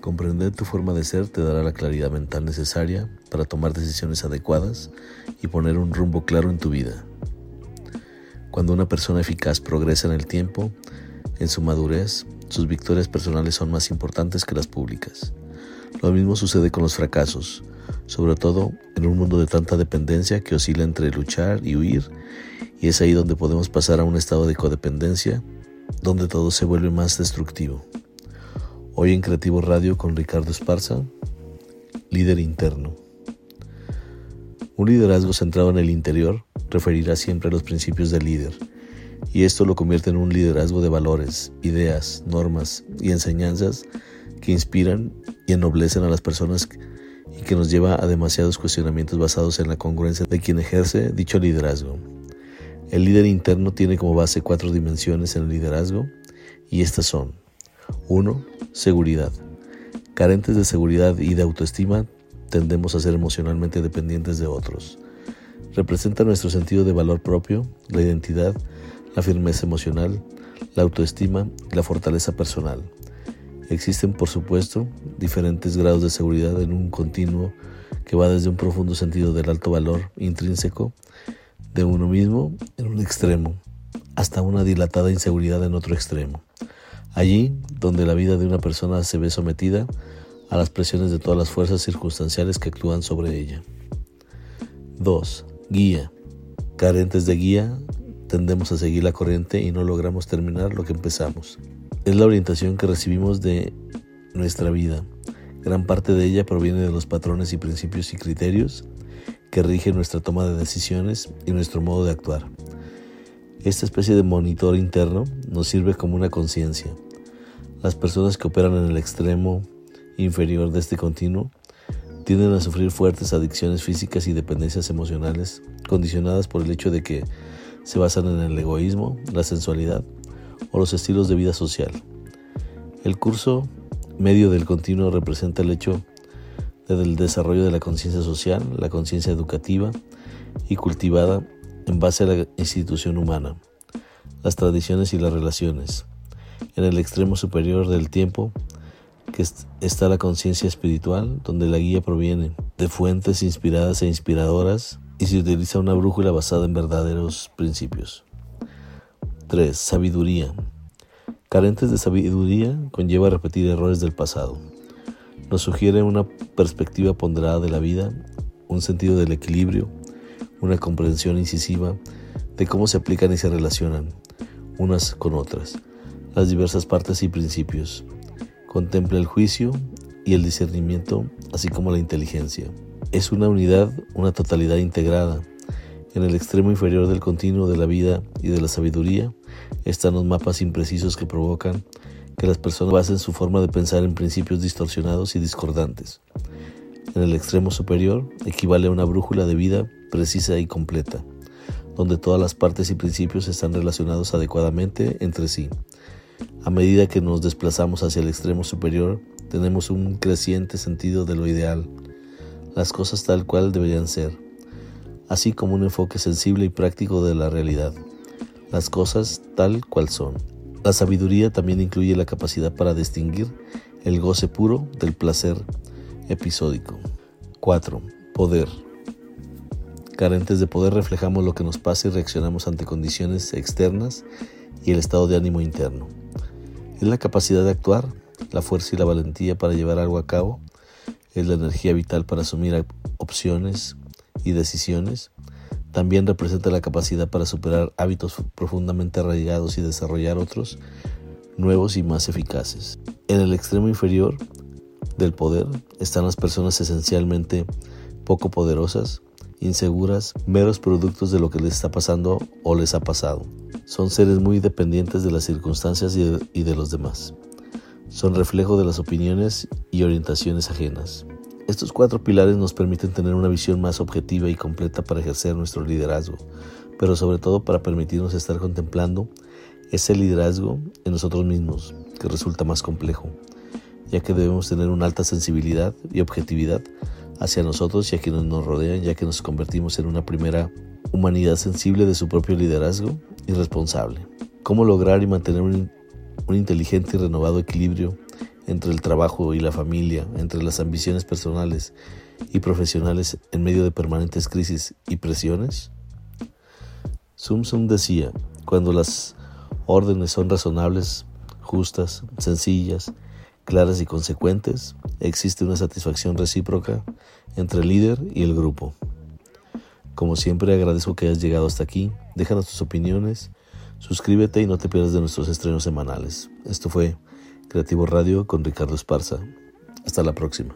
Comprender tu forma de ser te dará la claridad mental necesaria para tomar decisiones adecuadas y poner un rumbo claro en tu vida. Cuando una persona eficaz progresa en el tiempo, en su madurez, sus victorias personales son más importantes que las públicas. Lo mismo sucede con los fracasos, sobre todo en un mundo de tanta dependencia que oscila entre luchar y huir, y es ahí donde podemos pasar a un estado de codependencia, donde todo se vuelve más destructivo. Hoy en Creativo Radio con Ricardo Esparza, líder interno. Un liderazgo centrado en el interior referirá siempre a los principios del líder, y esto lo convierte en un liderazgo de valores, ideas, normas y enseñanzas que inspiran y ennoblecen a las personas y que nos lleva a demasiados cuestionamientos basados en la congruencia de quien ejerce dicho liderazgo. El líder interno tiene como base cuatro dimensiones en el liderazgo y estas son 1. Seguridad. Carentes de seguridad y de autoestima, tendemos a ser emocionalmente dependientes de otros. Representa nuestro sentido de valor propio, la identidad, la firmeza emocional, la autoestima y la fortaleza personal. Existen, por supuesto, diferentes grados de seguridad en un continuo que va desde un profundo sentido del alto valor intrínseco de uno mismo en un extremo hasta una dilatada inseguridad en otro extremo. Allí donde la vida de una persona se ve sometida a las presiones de todas las fuerzas circunstanciales que actúan sobre ella. 2. Guía. Carentes de guía, tendemos a seguir la corriente y no logramos terminar lo que empezamos. Es la orientación que recibimos de nuestra vida. Gran parte de ella proviene de los patrones y principios y criterios que rigen nuestra toma de decisiones y nuestro modo de actuar. Esta especie de monitor interno nos sirve como una conciencia. Las personas que operan en el extremo inferior de este continuo tienden a sufrir fuertes adicciones físicas y dependencias emocionales condicionadas por el hecho de que se basan en el egoísmo, la sensualidad o los estilos de vida social. El curso medio del continuo representa el hecho del desarrollo de la conciencia social, la conciencia educativa y cultivada en base a la institución humana, las tradiciones y las relaciones. En el extremo superior del tiempo que está la conciencia espiritual, donde la guía proviene de fuentes inspiradas e inspiradoras y se utiliza una brújula basada en verdaderos principios. 3. Sabiduría. Carentes de sabiduría conlleva repetir errores del pasado. Nos sugiere una perspectiva ponderada de la vida, un sentido del equilibrio, una comprensión incisiva de cómo se aplican y se relacionan unas con otras, las diversas partes y principios. Contempla el juicio y el discernimiento, así como la inteligencia es una unidad, una totalidad integrada. En el extremo inferior del continuo de la vida y de la sabiduría están los mapas imprecisos que provocan que las personas basen su forma de pensar en principios distorsionados y discordantes. En el extremo superior equivale a una brújula de vida precisa y completa, donde todas las partes y principios están relacionados adecuadamente entre sí. A medida que nos desplazamos hacia el extremo superior, tenemos un creciente sentido de lo ideal, las cosas tal cual deberían ser, así como un enfoque sensible y práctico de la realidad, las cosas tal cual son. La sabiduría también incluye la capacidad para distinguir el goce puro del placer episódico. 4. Poder. Carentes de poder reflejamos lo que nos pasa y reaccionamos ante condiciones externas y el estado de ánimo interno. Es la capacidad de actuar, la fuerza y la valentía para llevar algo a cabo es la energía vital para asumir opciones y decisiones. También representa la capacidad para superar hábitos profundamente arraigados y desarrollar otros nuevos y más eficaces. En el extremo inferior del poder están las personas esencialmente poco poderosas, inseguras, meros productos de lo que les está pasando o les ha pasado. Son seres muy dependientes de las circunstancias y de, los demás son reflejo de las opiniones y orientaciones ajenas. Estos cuatro pilares nos permiten tener una visión más objetiva y completa para ejercer nuestro liderazgo, pero sobre todo para permitirnos estar contemplando ese liderazgo en nosotros mismos, que resulta más complejo, ya que debemos tener una alta sensibilidad y objetividad hacia nosotros y a quienes nos rodean, ya que nos convertimos en una primera humanidad sensible de su propio liderazgo y responsable. ¿Cómo lograr y mantener un un inteligente y renovado equilibrio entre el trabajo y la familia, entre las ambiciones personales y profesionales en medio de permanentes crisis y presiones? Sum Sum decía, cuando las órdenes son razonables, justas, sencillas, claras y consecuentes, existe una satisfacción recíproca entre el líder y el grupo. Como siempre agradezco que hayas llegado hasta aquí, déjanos tus opiniones, suscríbete y no te pierdas de nuestros estrenos semanales. Esto fue Creativo Radio con Ricardo Esparza. Hasta la próxima.